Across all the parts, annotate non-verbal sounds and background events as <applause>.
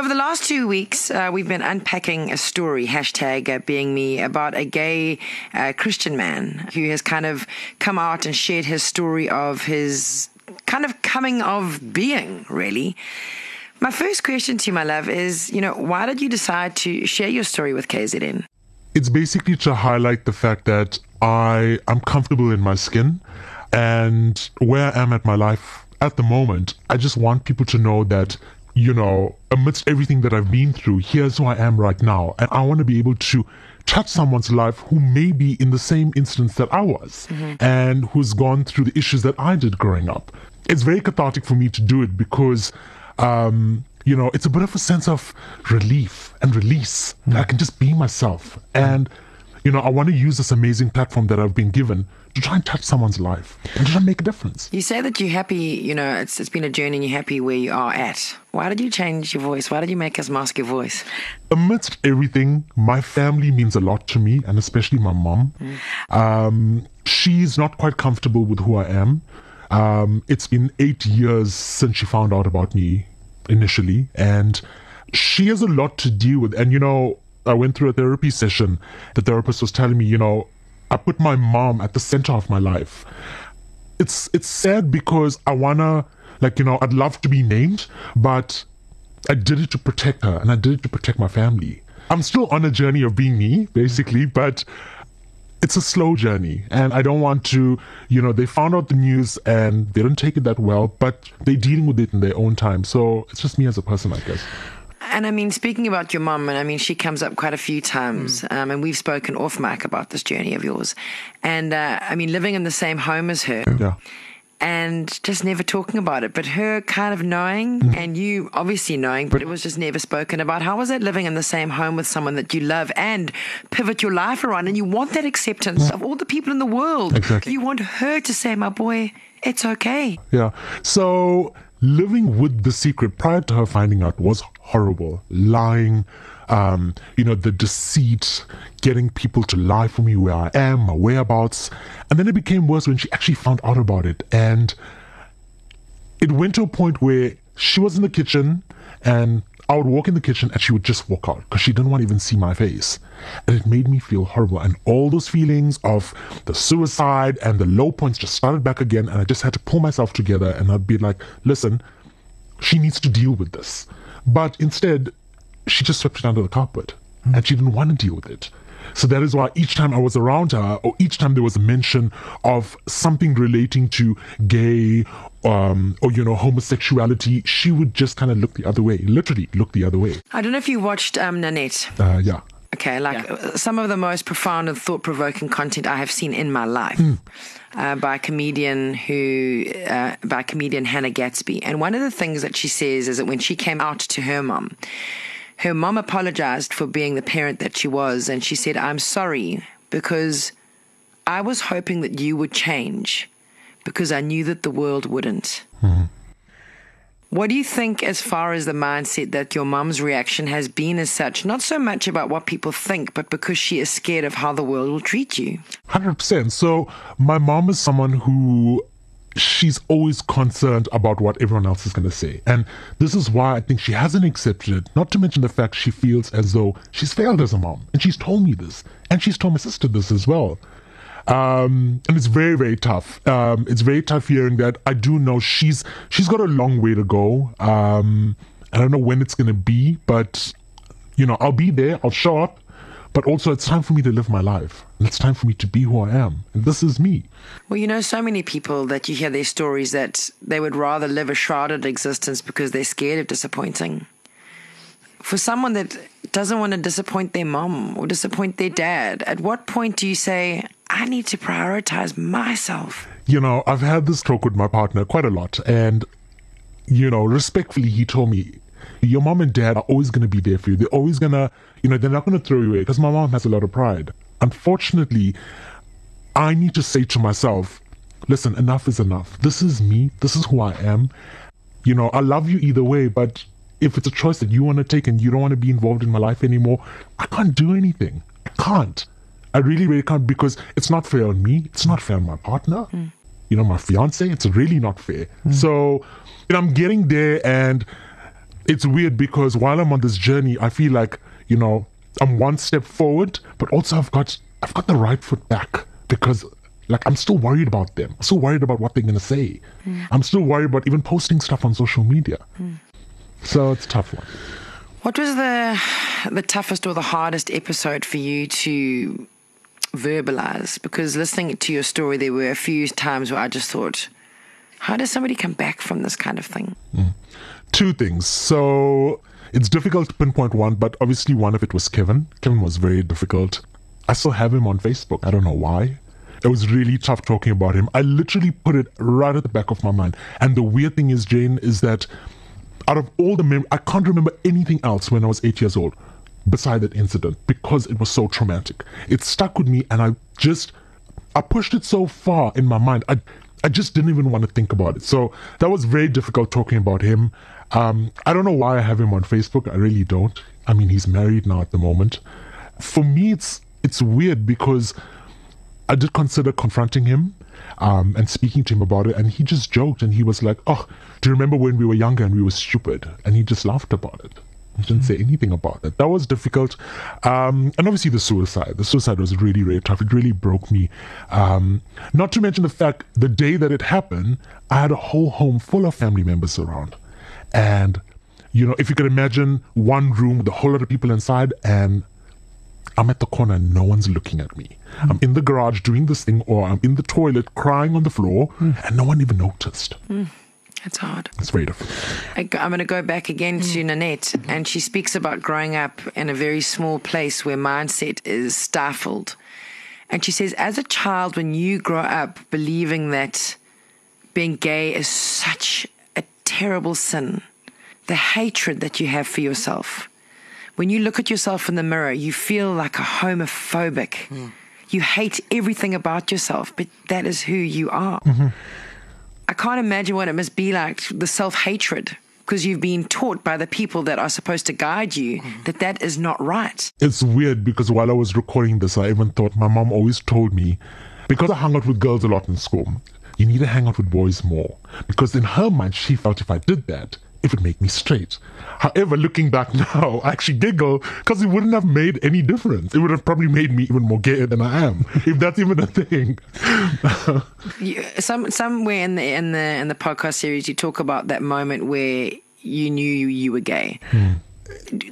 Over the last two weeks, uh, we've been unpacking a story, hashtag uh, being me, about a gay uh, Christian man who has kind of come out and shared his story of his kind of coming of being, really. My first question to you, my love, is you know, why did you decide to share your story with KZN? It's basically to highlight the fact that I am comfortable in my skin and where I am at my life at the moment. I just want people to know that you know, amidst everything that I've been through, here's who I am right now. And I want to be able to touch someone's life who may be in the same instance that I was mm-hmm. and who's gone through the issues that I did growing up. It's very cathartic for me to do it because, um, you know, it's a bit of a sense of relief and release. Mm-hmm. I can just be myself. And, you know, I want to use this amazing platform that I've been given to try and touch someone's life and to try and make a difference. You say that you're happy, you know, it's, it's been a journey and you're happy where you are at. Why did you change your voice? Why did you make us mask your voice? Amidst everything, my family means a lot to me and especially my mom. Mm. Um, she's not quite comfortable with who I am. Um, it's been eight years since she found out about me initially and she has a lot to deal with. And, you know, I went through a therapy session. The therapist was telling me, you know, I put my mom at the center of my life. It's it's sad because I wanna like you know I'd love to be named, but I did it to protect her and I did it to protect my family. I'm still on a journey of being me, basically, but it's a slow journey and I don't want to, you know, they found out the news and they didn't take it that well, but they're dealing with it in their own time. So it's just me as a person, I guess. And I mean, speaking about your mum, and I mean, she comes up quite a few times, mm. um, and we've spoken off mic about this journey of yours. And uh, I mean, living in the same home as her. Yeah. And just never talking about it, but her kind of knowing, mm. and you obviously knowing, but it was just never spoken about. How was it living in the same home with someone that you love and pivot your life around, and you want that acceptance yeah. of all the people in the world? Exactly. You want her to say, "My boy, it's okay." Yeah. So living with the secret prior to her finding out was horrible. Lying, um, you know, the deceit, getting people to lie for me where I am, my whereabouts. And then it became worse when she actually found out about it. And it went to a point where she was in the kitchen and I would walk in the kitchen and she would just walk out because she didn't want to even see my face. And it made me feel horrible. And all those feelings of the suicide and the low points just started back again. And I just had to pull myself together and I'd be like, listen, she needs to deal with this. But instead, she just swept it under the carpet mm. and she didn't want to deal with it. So that is why each time I was around her, or each time there was a mention of something relating to gay um, or you know homosexuality, she would just kind of look the other way, literally look the other way. I don't know if you watched um, Nanette. Uh, yeah. Okay, like yeah. Uh, some of the most profound and thought provoking content I have seen in my life. Mm. Uh, by a comedian who, uh, by comedian Hannah Gadsby. And one of the things that she says is that when she came out to her mom, her mom apologized for being the parent that she was. And she said, I'm sorry because I was hoping that you would change because I knew that the world wouldn't. Mm-hmm. What do you think, as far as the mindset that your mum's reaction has been as such? Not so much about what people think, but because she is scared of how the world will treat you. 100%. So, my mom is someone who she's always concerned about what everyone else is going to say. And this is why I think she hasn't accepted it, not to mention the fact she feels as though she's failed as a mom. And she's told me this. And she's told my sister this as well. Um, and it's very, very tough. Um, it's very tough hearing that. I do know she's she's got a long way to go. Um, I don't know when it's gonna be, but you know, I'll be there. I'll show up. But also, it's time for me to live my life. It's time for me to be who I am. And this is me. Well, you know, so many people that you hear their stories that they would rather live a shrouded existence because they're scared of disappointing. For someone that doesn't want to disappoint their mom or disappoint their dad, at what point do you say, I need to prioritize myself. You know, I've had this talk with my partner quite a lot, and, you know, respectfully, he told me, your mom and dad are always going to be there for you. They're always going to, you know, they're not going to throw you away because my mom has a lot of pride. Unfortunately, I need to say to myself, listen, enough is enough. This is me. This is who I am. You know, I love you either way, but if it's a choice that you want to take and you don't want to be involved in my life anymore, I can't do anything. I can't. I really, really can't because it's not fair on me. It's not fair on my partner. Mm. You know, my fiance. It's really not fair. Mm. So, you know, I'm getting there and it's weird because while I'm on this journey, I feel like, you know, I'm one step forward, but also I've got I've got the right foot back because like I'm still worried about them. I'm still worried about what they're gonna say. Mm. I'm still worried about even posting stuff on social media. Mm. So it's a tough one. What was the the toughest or the hardest episode for you to verbalize? Because listening to your story, there were a few times where I just thought, how does somebody come back from this kind of thing? Mm. Two things. So it's difficult to pinpoint one, but obviously one of it was Kevin. Kevin was very difficult. I still have him on Facebook. I don't know why. It was really tough talking about him. I literally put it right at the back of my mind. And the weird thing is, Jane, is that out of all the mem- I can't remember anything else when I was eight years old beside that incident because it was so traumatic. It stuck with me, and I just I pushed it so far in my mind. I I just didn't even want to think about it. So that was very difficult talking about him. Um, I don't know why I have him on Facebook. I really don't. I mean, he's married now at the moment. For me, it's it's weird because I did consider confronting him um, and speaking to him about it, and he just joked and he was like, "Oh, do you remember when we were younger and we were stupid?" And he just laughed about it. Didn't say anything about it. That was difficult. Um, and obviously, the suicide. The suicide was really, really tough. It really broke me. Um, not to mention the fact the day that it happened, I had a whole home full of family members around. And, you know, if you could imagine one room with a whole lot of people inside, and I'm at the corner and no one's looking at me. Mm. I'm in the garage doing this thing, or I'm in the toilet crying on the floor, mm. and no one even noticed. Mm. It's hard. It's very difficult. I, am going to go back again to Nanette, and she speaks about growing up in a very small place where mindset is stifled. And she says, as a child, when you grow up believing that being gay is such a terrible sin, the hatred that you have for yourself, when you look at yourself in the mirror, you feel like a homophobic. Mm. You hate everything about yourself, but that is who you are. Mm-hmm. I can't imagine what it must be like the self hatred because you've been taught by the people that are supposed to guide you that that is not right. It's weird because while I was recording this, I even thought my mom always told me because I hung out with girls a lot in school, you need to hang out with boys more. Because in her mind, she felt if I did that, it would make me straight. However, looking back <laughs> now, I actually giggle because it wouldn't have made any difference. It would have probably made me even more gay than I am, <laughs> if that's even a thing. <laughs> you, some somewhere in the in the in the podcast series, you talk about that moment where you knew you were gay. Hmm.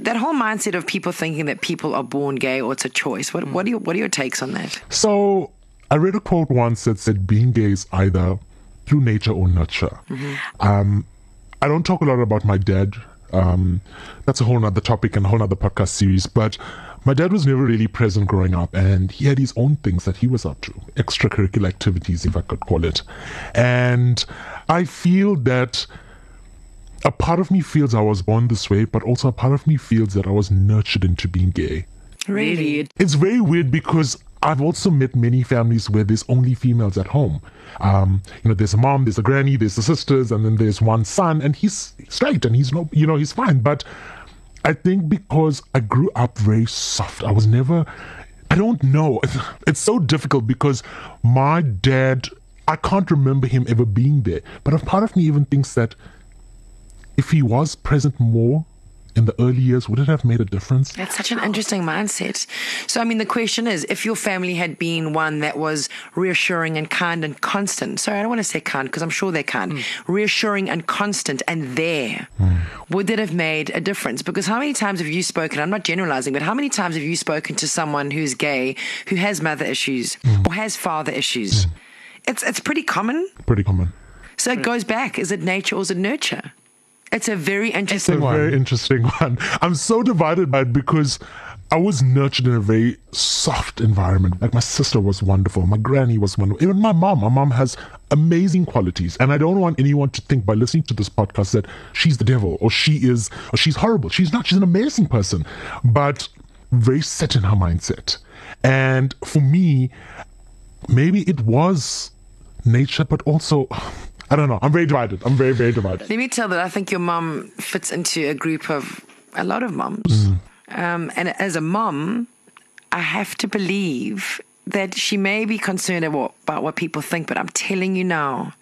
That whole mindset of people thinking that people are born gay or it's a choice. What what are your, what are your takes on that? So I read a quote once that said, "Being gay is either through nature or nurture." Mm-hmm. Um, I don't talk a lot about my dad. Um, that's a whole other topic and a whole other podcast series. But my dad was never really present growing up, and he had his own things that he was up to, extracurricular activities, if I could call it. And I feel that a part of me feels I was born this way, but also a part of me feels that I was nurtured into being gay. Really? It's very weird because I've also met many families where there's only females at home. Um, you know, there's a mom, there's a granny, there's the sisters, and then there's one son, and he's straight and he's no, you know, he's fine. But I think because I grew up very soft, I was never. I don't know. It's so difficult because my dad, I can't remember him ever being there. But a part of me even thinks that if he was present more, in the early years, would it have made a difference? That's such an interesting mindset. So, I mean, the question is if your family had been one that was reassuring and kind and constant, sorry, I don't want to say kind because I'm sure they can, mm. reassuring and constant and there, mm. would that have made a difference? Because how many times have you spoken, I'm not generalizing, but how many times have you spoken to someone who's gay, who has mother issues mm. or has father issues? Hmm. It's, it's pretty common. Pretty common. So it goes back. Is it nature or is it nurture? It's a very interesting one. it's a one. very interesting one. I'm so divided by it because I was nurtured in a very soft environment. Like my sister was wonderful, my granny was wonderful, even my mom. My mom has amazing qualities, and I don't want anyone to think by listening to this podcast that she's the devil or she is or she's horrible. She's not. She's an amazing person, but very set in her mindset. And for me, maybe it was nature, but also I don't know. I'm very divided. I'm very, very divided. Let me tell that I think your mom fits into a group of a lot of moms. Mm. Um, and as a mom, I have to believe that she may be concerned about, what people think, but I'm telling you now,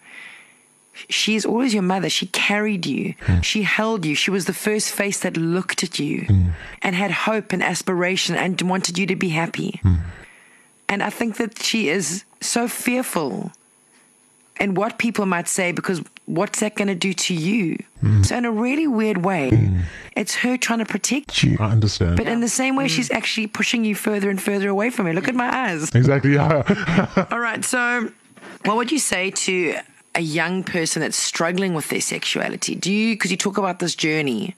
she's always your mother. She carried you. Mm. She held you. She was the first face that looked at you mm. and had hope and aspiration and wanted you to be happy. Mm. And I think that she is so fearful and what people might say because what's that going to do to you? Mm. So in a really weird way, mm. it's her trying to protect you. I understand. But in the same way, mm. she's actually pushing you further and further away from her. Look at my eyes. Exactly. Yeah. <laughs> All right. So, what would you say to a young person that's struggling with their sexuality? Do you, because you talk about this journey,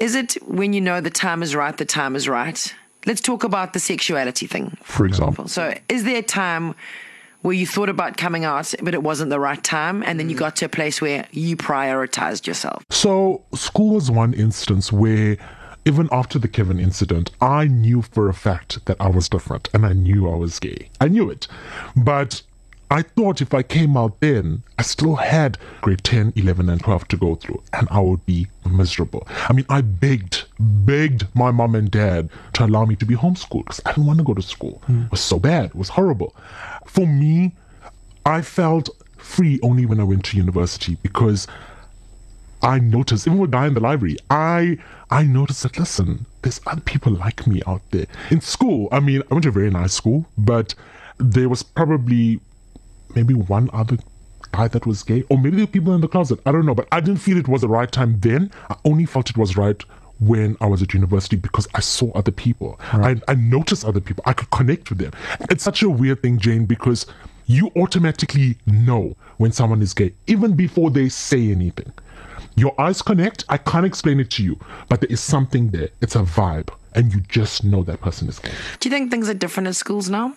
is it when you know the time is right, the time is right? Let's talk about the sexuality thing. For example. So, is there a time where you thought about coming out, but it wasn't the right time, and then you mm. got to a place where you prioritized yourself? So, school was one instance where even after the Kevin incident, I knew for a fact that I was different and I knew I was gay. I knew it. But I thought if I came out then, I still had grade 10, 11, and 12 to go through, and I would be miserable. I mean, I begged, begged my mom and dad to allow me to be homeschooled because I didn't want to go to school. Mm. It was so bad, it was horrible. For me, I felt free only when I went to university because I noticed, even when I in the library, I I noticed that listen, there's other people like me out there. In school, I mean, I went to a very nice school, but there was probably maybe one other guy that was gay, or maybe there were people in the closet. I don't know, but I didn't feel it was the right time then. I only felt it was right when I was at university because I saw other people. Right. I, I noticed other people. I could connect with them. It's such a weird thing, Jane, because you automatically know when someone is gay, even before they say anything. Your eyes connect. I can't explain it to you, but there is something there. It's a vibe, and you just know that person is gay. Do you think things are different at schools now?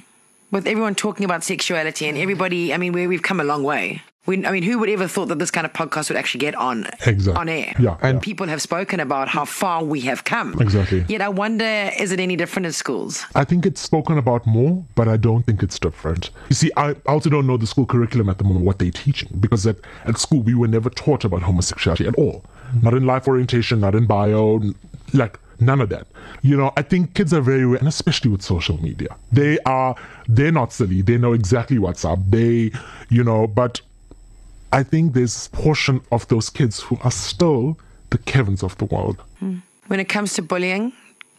With everyone talking about sexuality and everybody, I mean, we, we've come a long way. We, I mean, who would ever thought that this kind of podcast would actually get on exactly. on air? Yeah, and yeah. people have spoken about how far we have come. Exactly. Yet I wonder, is it any different in schools? I think it's spoken about more, but I don't think it's different. You see, I also don't know the school curriculum at the moment, what they're teaching, because at, at school we were never taught about homosexuality at all. Mm-hmm. Not in life orientation, not in bio, like None of that. You know, I think kids are very, and especially with social media, they are, they're not silly. They know exactly what's up. They, you know, but I think there's a portion of those kids who are still the Kevins of the world. Hmm. When it comes to bullying,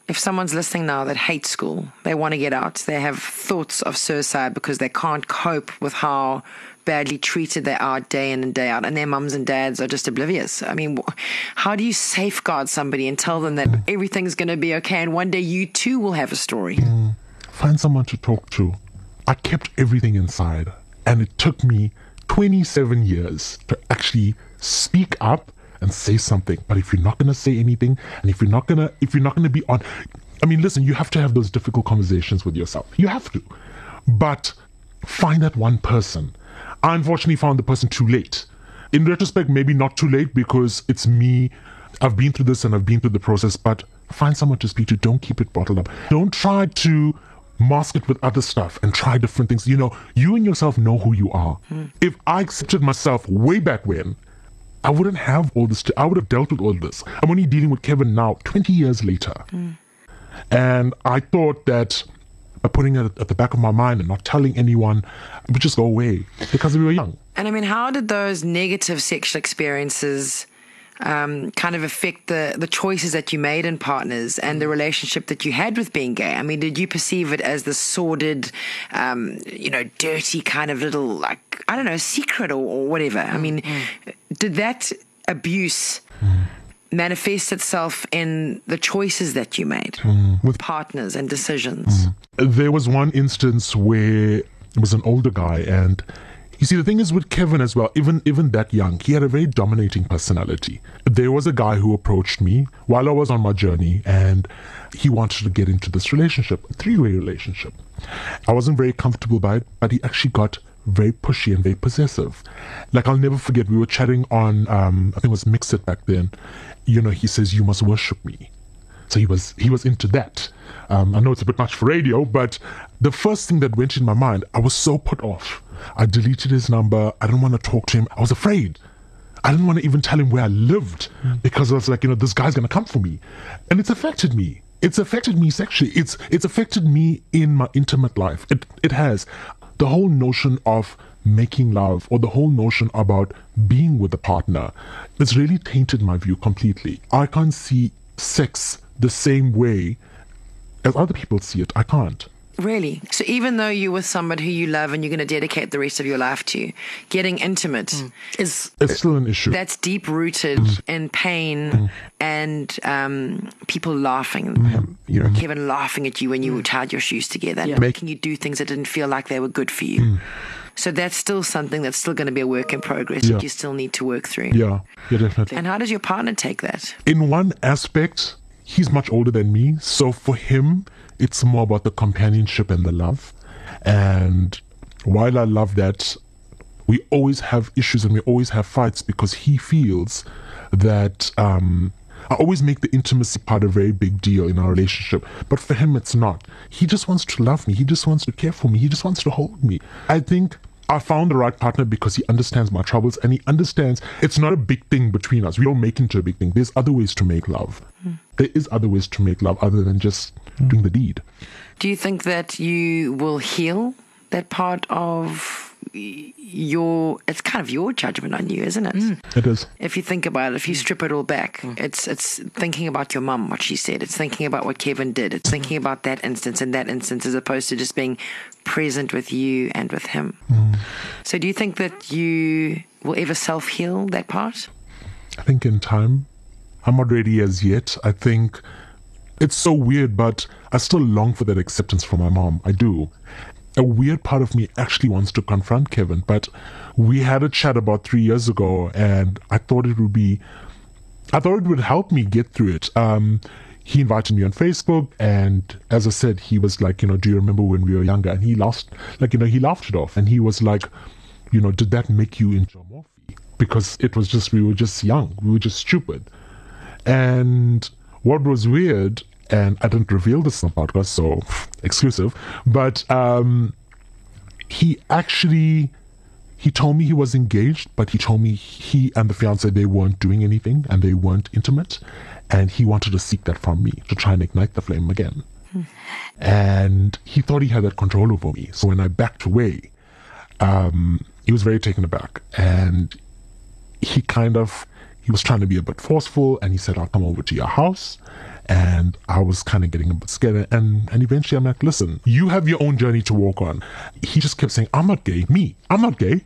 if someone's listening now that hates school, they want to get out, they have thoughts of suicide because they can't cope with how badly treated they are day in and day out, and their mums and dads are just oblivious. I mean, how do you safeguard somebody and tell them that everything's going to be okay, and one day you too will have a story? Mm. Find someone to talk to. I kept everything inside, and it took me 27 years to actually speak up and say something. But if you're not going to say anything, and if you're not going to, if you're not going to be on, I mean, listen, you have to have those difficult conversations with yourself. You have to. But find that one person I unfortunately found the person too late. In retrospect, maybe not too late because it's me. I've been through this and I've been through the process, but find someone to speak to. Don't keep it bottled up. Don't try to mask it with other stuff and try different things. You know, you and yourself know who you are. Mm. If I accepted myself way back when, I wouldn't have all this. I would have dealt with all this. I'm only dealing with Kevin now, 20 years later. Mm. And I thought that putting it at the back of my mind and not telling anyone, it would just go away because we were young. And I mean, how did those negative sexual experiences um, kind of affect the, the choices that you made in partners and the relationship that you had with being gay? I mean, did you perceive it as the sordid, um, you know, dirty kind of little, like, I don't know, secret or, or whatever? I mean, mm. did that abuse. Mm manifests itself in the choices that you made mm. with partners and decisions. Mm. There was one instance where it was an older guy and you see the thing is with Kevin as well even even that young he had a very dominating personality there was a guy who approached me while I was on my journey and he wanted to get into this relationship a three-way relationship I wasn't very comfortable by it but he actually got very pushy and very possessive. Like I'll never forget, we were chatting on, um, I think it was MXit back then, you know, he says, you must worship me. So he was he was into that. Um, I know it's a bit much for radio, but the first thing that went in my mind, I was so put off. I deleted his number. I didn't want to talk to him. I was afraid. I didn't want to even tell him where I lived mm. because I was like, you know, this guy's gonna come for me, and it's affected me. It's affected me sexually. It's it's affected me in my intimate life. It it has the whole notion of making love or the whole notion about being with a partner it's really tainted my view completely. I can't see sex the same way as other people see it. I can't. Really? So even though you're with somebody who you love and you're going to dedicate the rest of your life to, getting intimate mm. is it's still an issue. That's deep rooted mm. in pain mm. and um, people laughing. Mm. You know, Kevin laughing at you when you mm. tied your shoes together, yeah. making you do things that didn't feel like they were good for you. Mm. So that's still something that's still going to be a work in progress yeah. that you still need to work through. Yeah, yeah, definitely. And how does your partner take that? In one aspect, he's much older than me, so for him it's more about the companionship and the love. And while I love that, we always have issues and we always have fights because he feels that um, I always make the intimacy part a very big deal in our relationship. But for him, it's not. He just wants to love me. He just wants to care for me. He just wants to hold me. I think I found the right partner because he understands my troubles and he understands it's not a big thing between us. We don't make into a big thing. There's other ways to make love. Mm. There is other ways to make love other than just mm. doing the deed. Do you think that you will heal that part of your it's kind of your judgment on you, isn't it? Mm. It is. If you think about it, if you strip it all back, mm. it's it's thinking about your mum, what she said. It's thinking about what Kevin did. It's thinking about that instance and that instance, as opposed to just being present with you and with him. Mm. So, do you think that you will ever self heal that part? I think in time. I'm not ready as yet. I think it's so weird, but I still long for that acceptance from my mom. I do a weird part of me actually wants to confront Kevin, but we had a chat about three years ago, and I thought it would be, I thought it would help me get through it. Um, he invited me on Facebook, and as I said, he was like, you know, do you remember when we were younger? And he laughed, like, you know, he laughed it off, and he was like, you know, did that make you into a moffie? Because it was just, we were just young, we were just stupid. And what was weird and I didn't reveal this on the podcast, so exclusive. But um, he actually he told me he was engaged, but he told me he and the fiance they weren't doing anything and they weren't intimate, and he wanted to seek that from me to try and ignite the flame again. And he thought he had that control over me. So when I backed away, um, he was very taken aback, and he kind of he was trying to be a bit forceful, and he said, "I'll come over to your house." And I was kind of getting a bit scared. And and eventually, I'm like, listen, you have your own journey to walk on. He just kept saying, I'm not gay. Me, I'm not gay.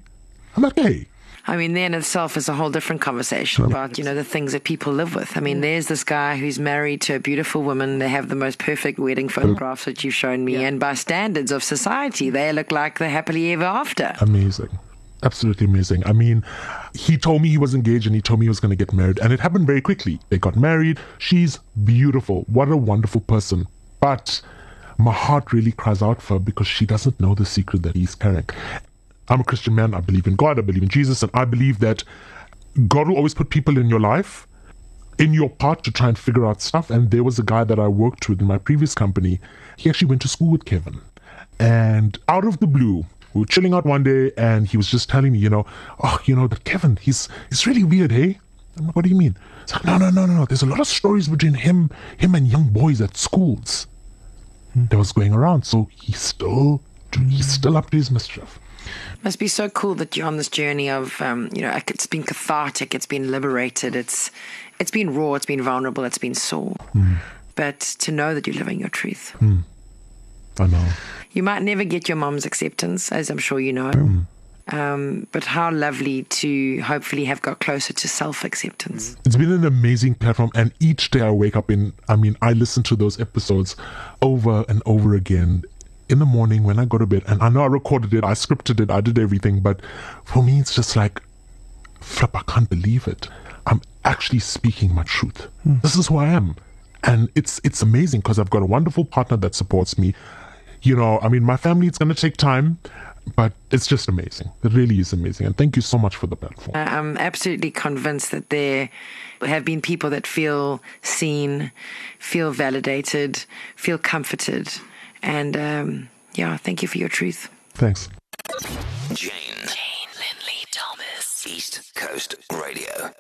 I'm not gay. I mean, then itself is a whole different conversation about, you know, the things that people live with. I mean, there's this guy who's married to a beautiful woman. They have the most perfect wedding photographs that you've shown me. Yeah. And by standards of society, they look like they're happily ever after. Amazing absolutely amazing. I mean, he told me he was engaged and he told me he was going to get married, and it happened very quickly. They got married. She's beautiful. What a wonderful person. But my heart really cries out for her because she doesn't know the secret that he's carrying. I'm a Christian man. I believe in God. I believe in Jesus. And I believe that God will always put people in your life, in your part, to try and figure out stuff. And there was a guy that I worked with in my previous company. He actually went to school with Kevin. And out of the blue, we were chilling out one day and he was just telling me, you know, oh, you know, that Kevin, he's he's really weird, hey? I'm like, what do you mean? It's like, no, no, no, no, no. There's a lot of stories between him, him and young boys at schools hmm. that was going around. So he's still he's still up to his mischief. Must be so cool that you're on this journey of, um, you know, it's been cathartic, it's been liberated, it's it's been raw, it's been vulnerable, it's been sore. Mm. But to know that you're living your truth. Mm. I know. You might never get your mom's acceptance, as I'm sure you know. Mm. Um, but how lovely to hopefully have got closer to self acceptance. It's been an amazing platform, and each day I wake up in, I mean, I listen to those episodes over and over again in the morning when I go to bed. And I know I recorded it, I scripted it, I did everything, but for me, it's just like, flip, I can't believe it. I'm actually speaking my truth. Mm. This is who I am. And it's it's amazing because I've got a wonderful partner that supports me you know, I mean, my family, it's going to take time, but it's just amazing. It really is amazing. And thank you so much for the platform. I'm absolutely convinced that there have been people that feel seen, feel validated, feel comforted. And um, yeah, thank you for your truth. Thanks. Jane. Jane Linley Thomas. East Coast Radio.